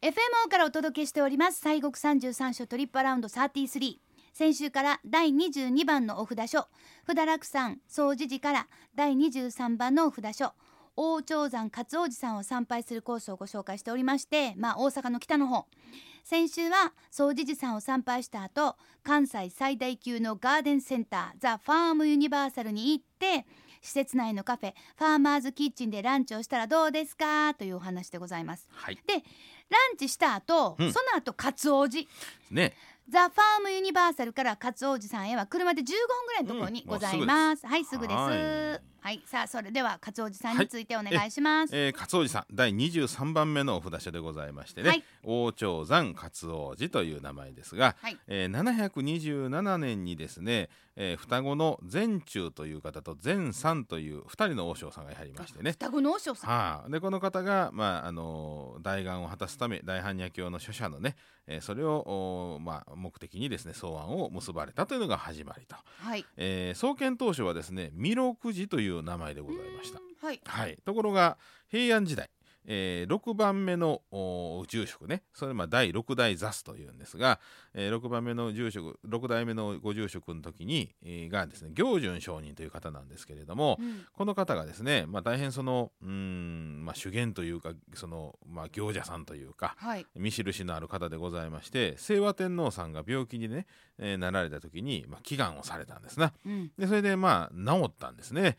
FMO からお届けしております。西国三十三所トリップアラウンド33先週から第22番のお札書。札楽山総持寺から第23番のお札書。大長山勝王子さんを参拝するコースをご紹介しておりましてまあ大阪の北の方。先週は総持寺さんを参拝した後関西最大級のガーデンセンターザ・ファームユニバーサルに行って施設内のカフェファーマーズキッチンでランチをしたらどうですか？というお話でございます。はい。でランチした後、うん。その後勝王寺ね。ザ・ファームユニバーサルから勝王寺さんへは車で15分ぐらいのところにうんございます、はいすぐです。ははいい、さあそれでは勝王寺さんについてお願いします、えー、勝王寺さん第23番目のお札所でございましてね、はい。大長山勝王寺という名前ですが、はい。えー、727年にですね、えー双子の善中という方と善さんという2人の和尚さんがやりましてね。双子の和尚さん。はあ、でこの方が、まああのー大願を果たすため大般若経の書者のね、えーそれを、まあ、目的にですね草案を結ばれたというのが始まりと、はい。えー創建当初はですね弥勒寺という名前でございました。はい。はい、ところが平安時代、え6番目のお住職ね。それまあ第6代座主というんですが、え6番目の住職6代目のご住職の時に、えーがですね行順上人という方なんですけれども、うん。この方がですね、まあ、大変そのうーん、まあ、修験というかその、まあ、行者さんというかはい。見印のある方でございまして清和天皇さんが病気にね、えーなられた時に、まあ、祈願をされたんですな。うん。でそれでまあ治ったんですね。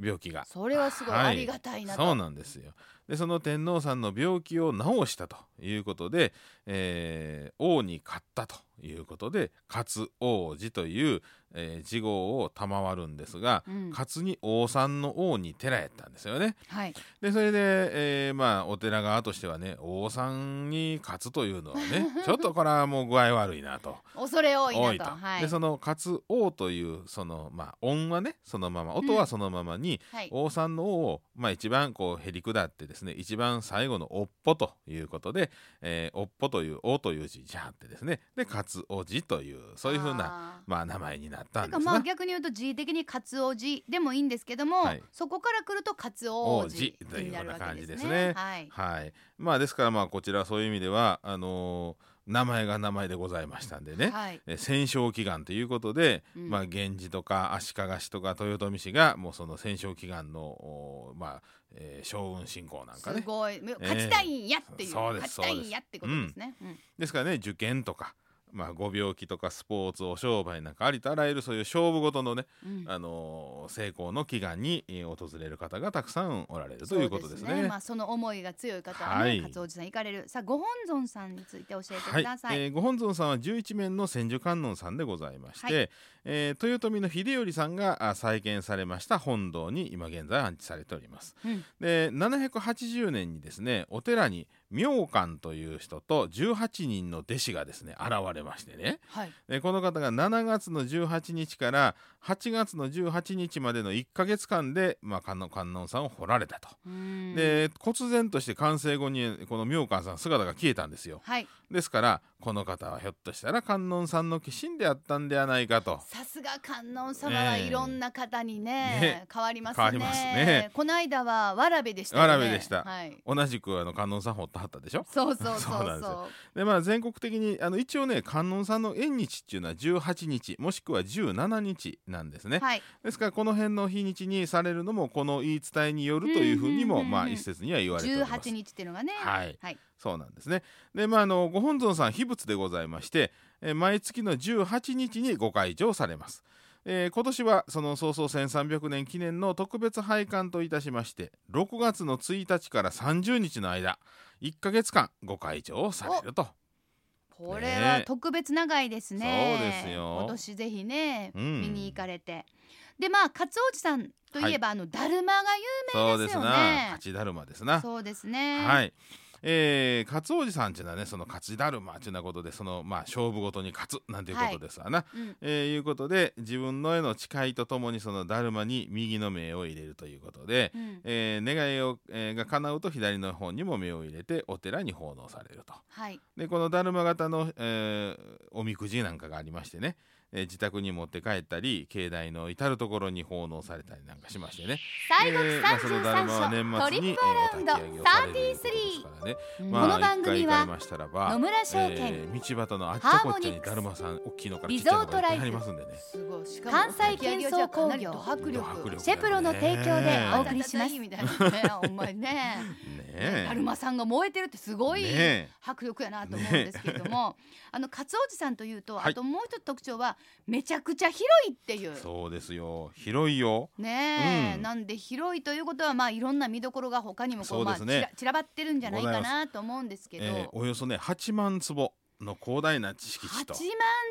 病気が。それはすごい。はい。ありがたいなと、そうなんですよでその天皇さんの病気を治したということで、えー王に勝ったということで勝王子という、えー字号を賜るんですが、うん。勝に王さんの王に寺やったんですよね。はい。でそれで、えーまあお寺側としてはね王さんに勝つというのはね ちょっとこれはもう具合悪いなと。恐れ多いと、と。はい。でその勝王というそのまあ音はねそのまま音はそのままに、はい。王さんの王を、まあ、一番こうへり下ってですね一番最後の「おっぽ」ということで「えーおっぽ」という「お」という字じゃあってですねで「勝おじ」というそういうふうなまあ、名前になったんですな。まあ逆に言うと字的に勝王寺でもいいんですけども、はい。そこから来ると勝王王寺子というような感じですね。はいはい、まあですからまあこちらそういう意味ではあのー名前が名前でございましたんでね、はい。え戦勝祈願ということで、うん。まあ、源氏とか足利氏とか豊臣氏がもうその戦勝祈願の、おまあえー将軍信仰なんかね。すごい。勝ちたいんやっていう、そうです勝ちたいんやってことですね、うん。ですからね受験とか、まあ、ご病気とかスポーツお商売なんかありとあらゆるそういう勝負ごとのね、うん。あのー成功の祈願にえー訪れる方がたくさんおられるということですね。まあその思いが強い方はね、はい。勝王寺さん行かれる。さあご本尊さんについて教えてはいください、えーご本尊さんは十一面の千手観音さんでございまして、はい。えー豊臣の秀頼さんがあ再建されました本堂に今現在安置されております。うん。で780年にですねお寺に明観という人と18人の弟子がですね現れましてね。はい。でこの方が7月の18日から8月の18日までの1ヶ月間で、まあ、観音観音さんを掘られたと。うん。で忽然として完成後にこの明観さん姿が消えたんですよ。はい。ですからこの方はひょっとしたら観音さんの化身であったんではないかと。さすが観音様はいろんな方にねね。変わりますね。変わりますね。この間はわらべでしたよね。わらべでした。はい。同じくあの観音さん掘ったはったでしょ？そうそうそうそう。そよ。でまあ全国的にあの一応ね観音さんの縁日っていうのは18日もしくは17日なんですね、うはい。ですからこの辺の日にちにされるのもこの言い伝えによるというふうにも、まあ一説には言われております。18日っていうのがねはい。はい。そうなんですね。でまああのご本尊さん秘仏でございましてえー毎月の18日にご開帳されますえー今年はその創創1300年記念の特別拝観といたしまして6月の1日から30日の間1ヶ月間ご開帳をされると、これはね特別長いですね。そうですよ。今年ぜひね、うん。見に行かれて。でまあ勝王寺さんといえば、あのだるまが有名でよそうですすな。ね勝ちだるまですな。そうですね。はい。えー、勝王子さんっていうのはねその勝ちだるまっていうなことでそのまあ勝負ごとに勝つなんていうことですわな、うん。えーいうことで自分の絵の誓いとともにそのだるまに右の目を入れるということで、うん。えー願いを、えーが叶うと左の方にも目を入れてお寺に奉納されると。はい。でこのだるま型の、えーおみくじなんかがありましてねえー自宅に持って帰ったり境内の至る所に奉納されたりなんかしましてね。西国えーまあそのだるまは33年所トリップアラウンドえーお焚き上げをされるということです33からね。こまあの番組は野村証券。えー道端のあっちゃこっちゃにだるまさん大きいのからちっちゃいのからいっぱいありま関西喧騒工業。ド迫力ド迫力シェプロの提供でお送りします。ね お前ねねえ。だるまさんが燃えてるってすごいねえ。迫力やなと思うんですけれども、あの勝おじさんというと、はい。あともう一つ特徴はめちゃくちゃ広いっていう。そうですよ。広いよ。ねえ、うん。なんで広いということはまあいろんな見どころが他にもこうまあそうですね。ちら散らばってるんじゃないかなと思うんですけど、えーおよそね8万坪の広大な敷地と。8万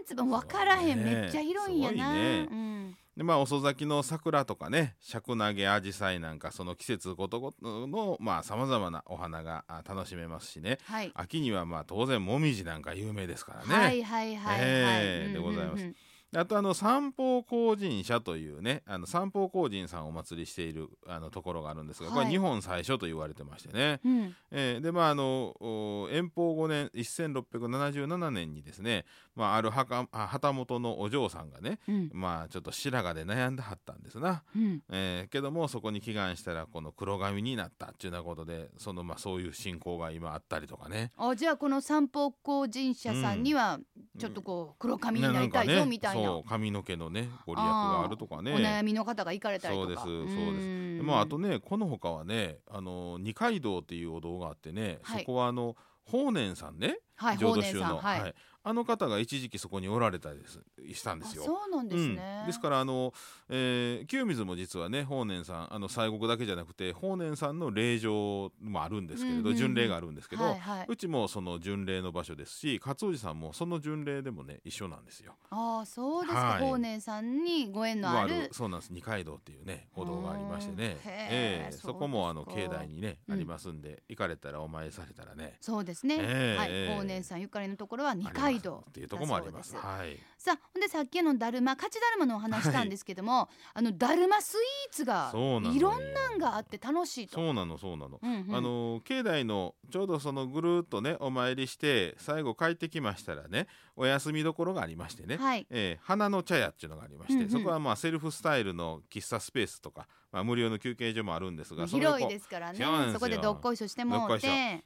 坪？分からへん、ねめっちゃ広いんやな、ね。うん、でまあ遅咲きの桜とかね尺投げアジサイなんかその季節ごとごとのまあさまざまなお花があ楽しめますしね。はい。秋にはまあ当然もみじなんか有名ですからね。はいはいはいはい、ええうんうんうん。でございます。であとあの三宝工人社というねあの三宝工人さんをお祭りしているあのところがあるんですが、これはい日本最初と言われてましてね、うん。えーでまああのお延宝5年1677年にですね、まあ、ある墓あ旗本のお嬢さんがねうん。まあちょっと白髪で悩んではったんですな、うん。えーけどもそこに祈願したらこの黒髪になったっていうようなことでそのまあそういう信仰が今あったりとかね。あじゃあこの三宝工人者さんにはちょっとこう黒髪になりたいねぞみたいな,、そう髪の毛のねご利益があるとかね。お悩みの方が行かれたりとか。そうですそうです。うん。まああとねこの他はねあの二階堂っていうお堂があってね、はい。そこはあの法然さんね。はい法浄土宗の、然さんはい、はいあの方が一時期そこにおられたりですしたんですよ。あそうなんですね、うん、ですからあの、えー清水も実はね法然さんあの西国だけじゃなくて法然さんの霊場もあるんですけれど、うんうんうん。巡礼があるんですけど、はいはい。うちもその巡礼の場所ですし勝おじさんもその巡礼でもね一緒なんですよ。ああそうですか、はい。法然さんにご縁のある。そうなんです。二階堂っていうねお堂がありましてね。ええそこもあの境内にね、うん。ありますんで行かれたらお参りされたらね。そうですね、はい、ええ。ええ法然さんゆかりのところは二あります階堂っていうところもあります。はい。さあほんでさっきのだるま勝ちだるまのお話したんですけども、あのだるまスイーツがそうなのよ。いろんなんがあって楽しいと。そうなのそうなの。うんうん。あの境内のちょうどそのぐるっとねお参りして最後帰ってきましたらねお休みどころがありましてね、はい。えー花の茶屋っていうのがありまして、うんうん。そこはまあセルフスタイルの喫茶スペースとか、まあ、無料の休憩所もあるんですが広いですからね。そこでどっこいしょしても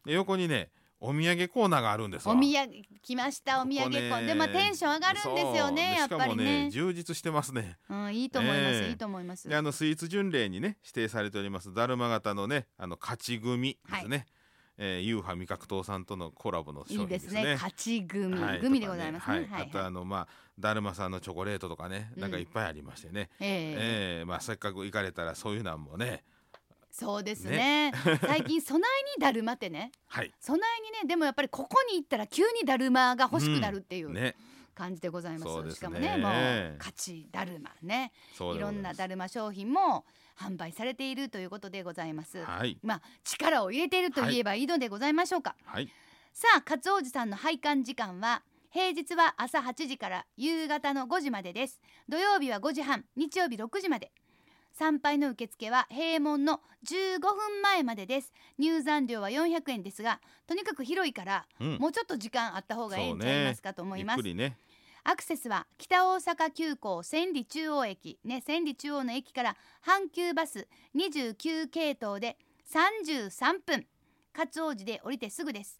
横にねお土産コーナーがあるんですわ。お土産来ましたお土産ここねコー。でまあテンション上がるんですよねやっぱりね。充実してますね。うんいいと思います、ええ。いいと思います。であのスイーツ巡礼にね指定されておりますだるま型のねあの勝ち組ですね、えー、ユーハ味覚糖さんとのコラボの商いい品ですね。ですね勝ち組、はい。グミでございますね。あとあのまあだるまさんのチョコレートとかねなんかいっぱいありましてね、ええ。えーまあせっかく行かれたらそういうなんもねそうですね。最近備えにだるまってね。はい。備えにねでもやっぱりここに行ったら急にだるまが欲しくなるっていうね。感じでございます,、ね。しかもねもう勝ちだるまね。いろんなだるま商品も販売されているということでございます、はい。まあ力を入れていると言えばいいのでございましょうか、はい。さあ勝王子さんの拝観時間は平日は朝8時から夕方の5時までです。土曜日は5時半日曜日6時まで参拝の受付は閉門の15分前までです。入山料は400円ですがとにかく広いから、うん。もうちょっと時間あった方がええんちゃいますかと思います。ね。アクセスは北大阪急行千里中央駅。ね千里中央の駅から阪急バス29系統で33分。勝王寺で降りてすぐです。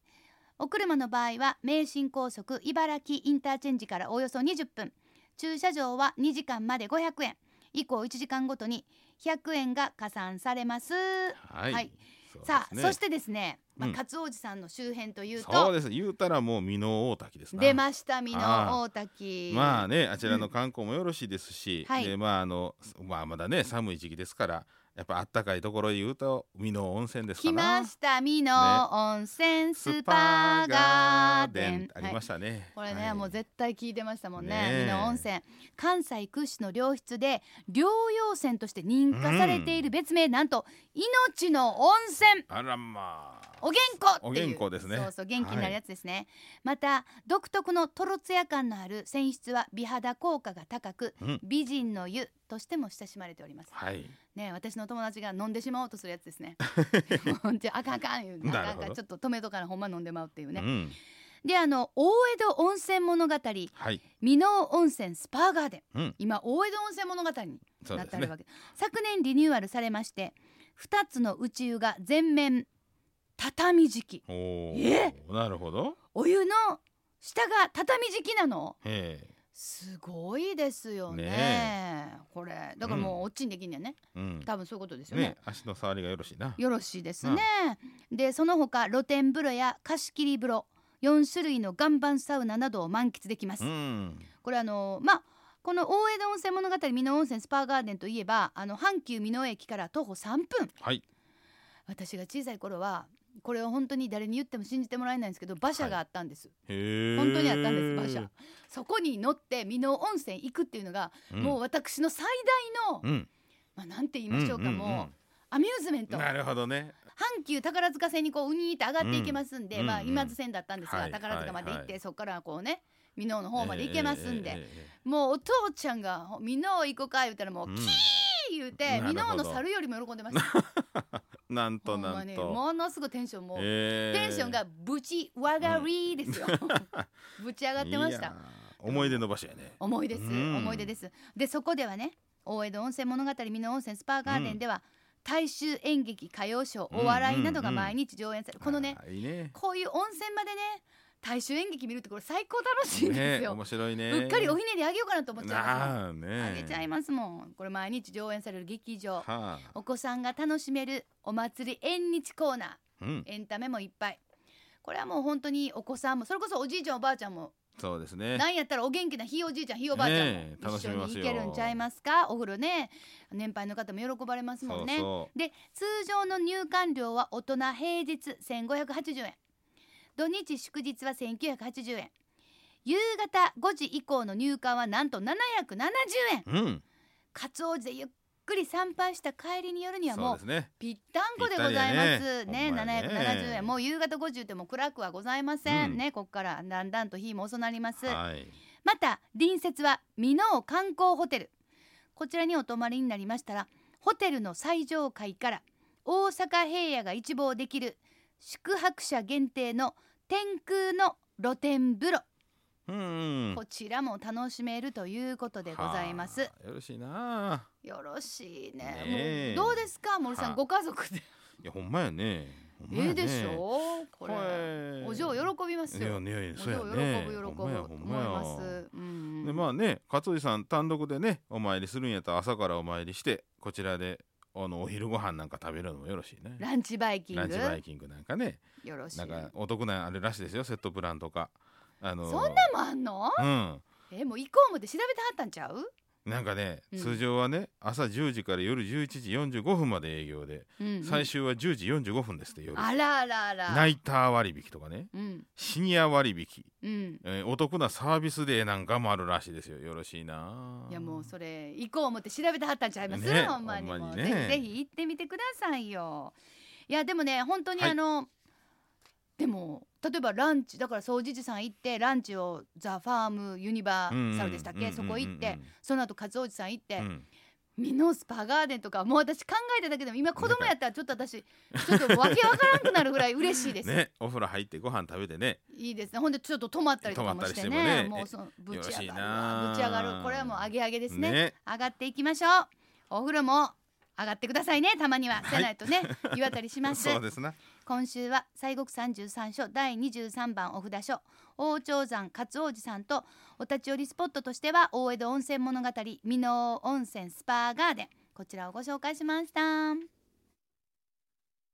お車の場合は名神高速茨城インターチェンジからおよそ20分。駐車場は2時間まで500円以降1時間ごとに100円が加算されます。はい、はい。そうですさあ、ねそしてですね、まあ、うん勝王寺さんの周辺というそうとです。言うたらもう美濃大滝ですな。出ました美濃あ大滝。まあねあちらの観光もよろしいですし、はい。でまああのまあまだね寒い時期ですからやっぱあったかいところで言うと美濃温泉ですか来らました美濃温泉スパガーデン。ありましたね、これね、はい。もう絶対聞いてましたもんね美濃温泉。関西屈指の良質で療養泉として認可されている別名、なんと命の温泉。あらまあお元気っていう。お元気ですね。そうそう元気になるやつですね、また独特のトロツヤ感のある泉質は美肌効果が高く、うん。美人の湯としても親しまれております。はい。ね私の友達が飲んでしまおうとするやつですね。じゃああかんあかん言うてあかんかんちょっと止めとかなほんま飲んでまうっていうね、うん。であの大江戸温泉物語。はい。箕面温泉スパーガーデン。うん。今大江戸温泉物語になってあるわけ、昨年リニューアルされまして2つの内湯が全面畳敷き。おおえ？なるほど。お湯の下が畳敷きなの？すごいですよね。ねこれ。だからもうおっちんできんねんね、うん。多分そういうことですよね。ね足の触りがよろしいな。よろしいですね、でその他露天風呂や貸し切り風呂4種類の岩盤サウナなどを満喫できます、うん。これあのまあこの大江戸温泉物語美濃温泉スパーガーデンといえばあの阪急美濃駅から徒歩3分。はい。私が小さい頃はこれを本当に誰に言っても信じてもらえないんですけど馬車があったんです、へえ本当にあったんです馬車。そこに乗って美濃温泉行くっていうのが、うん。もう私の最大の、うん。まあなんて言いましょうか、んんん。もうアミューズメント。なるほどね。阪急宝塚線にこううにーって上がっていけますんで、まあうんうん。今津線だったんですが、はい宝塚まで行って、はいそこからこうね美濃の方まで行けますんで、えええええもうお父ちゃんが「美濃行こうか」言ったらもうえキー言うてなるほど。美濃の猿よりも喜んでました。うんなんと。なんとものすごいテンションもう、ええテンションがぶち上がりですよ。ぶち上がってました。思い出の場所やね。思いです、うん。思い出です。でそこではね大江戸温泉物語美濃温泉スパーガーデンでは、大衆演劇歌謡ショーお笑いなどが毎日上演される、このねね。こういう温泉までね大衆演劇見るってこれ最高楽しいんですねよ。面白いね。うっかりおひねりあげようかなと思っちゃいますもん。なあげちゃいますもん。これ毎日上演される劇場。はあ。お子さんが楽しめるお祭り縁日コーナうん。ーエンタメもいっぱい。これはもう本当にお子さんもそれこそおじいちゃんおばあちゃんもそうですね。なんやったらお元気なひいおじいちゃんひいおばあちゃんも一緒に行けるんちゃいますか？お風呂ね。年配の方も喜ばれますもんね。そで通常の入館料は大人平日1580円土日祝日は1980円。夕方5時以降の入館はなんと770円。ううん。かつおじでゆっくり参拝した帰りによるにはもうぴったんこでございます。ねやね。ほんまやね。770円。もう夕方5時っても暗くはございません、うん。ねこっからだんだんと日も遅なります、はい。また隣接は美濃観光ホテル。こちらにお泊まりになりましたらホテルの最上階から大阪平野が一望できる宿泊者限定の天空の露天風呂、こちらも楽しめるということでございます。はあよろしいな。よろしいね。ねどうですか？森さんはあご家族で。いやほんまやね。ええでしょ？うこれ。れお嬢喜びますいやよね。お嬢ね喜ぶ喜ぶ思います。うん。でまあね勝地さん単独でねお参りするんやったら朝からお参りしてこちらであのお昼ご飯なんか食べるのもよろしいね。ランチバイキング？ランチバイキングなんかね。よろしい。なんかお得なあれらしいですよセットプランとか。あのそんなもんあんの？うん。えもう行こう思って調べてはったんちゃう、なんかね、うん。通常はね朝10時から夜11時45分まで営業で、うんうん。最終は10時45分ですって夜。あらあらあら。ナイター割引とかね。うん。シニア割引、うん。えーお得なサービスデーなんかもあるらしいですよ。よろしいな。いやもうそれ行こう思って調べてはったんちゃいます、ね。ほんまにんまにね。ぜひぜひ行ってみてくださいよ。いやでもね本当にはい。あの、でも例えばランチだから掃除時さん行ってランチをザ・ファームユニバーサルでしたっけ、うんそこ行って、うんその後勝おじさん行って、うん。ミノスパガーデンとかもう私考えただけでも今子供やったらちょっと私ちょっとわけわからんくなるぐらい嬉しいです、ね。お風呂入ってご飯食べてね。いいですね。ほんでちょっと泊まったりとかもしてね。ね。もうそのぶち上がる。ぶち上がる。これはもう上げ上げですね。ね。上がっていきましょう。お風呂も上がってくださいねたまには、い。せないとね 言わたりします。そうですな今週は西国三十三所第23番お札所大長山勝王子さんとお立ち寄りスポットとしては大江戸温泉物語美濃温泉スパーガーデン。こちらをご紹介しました。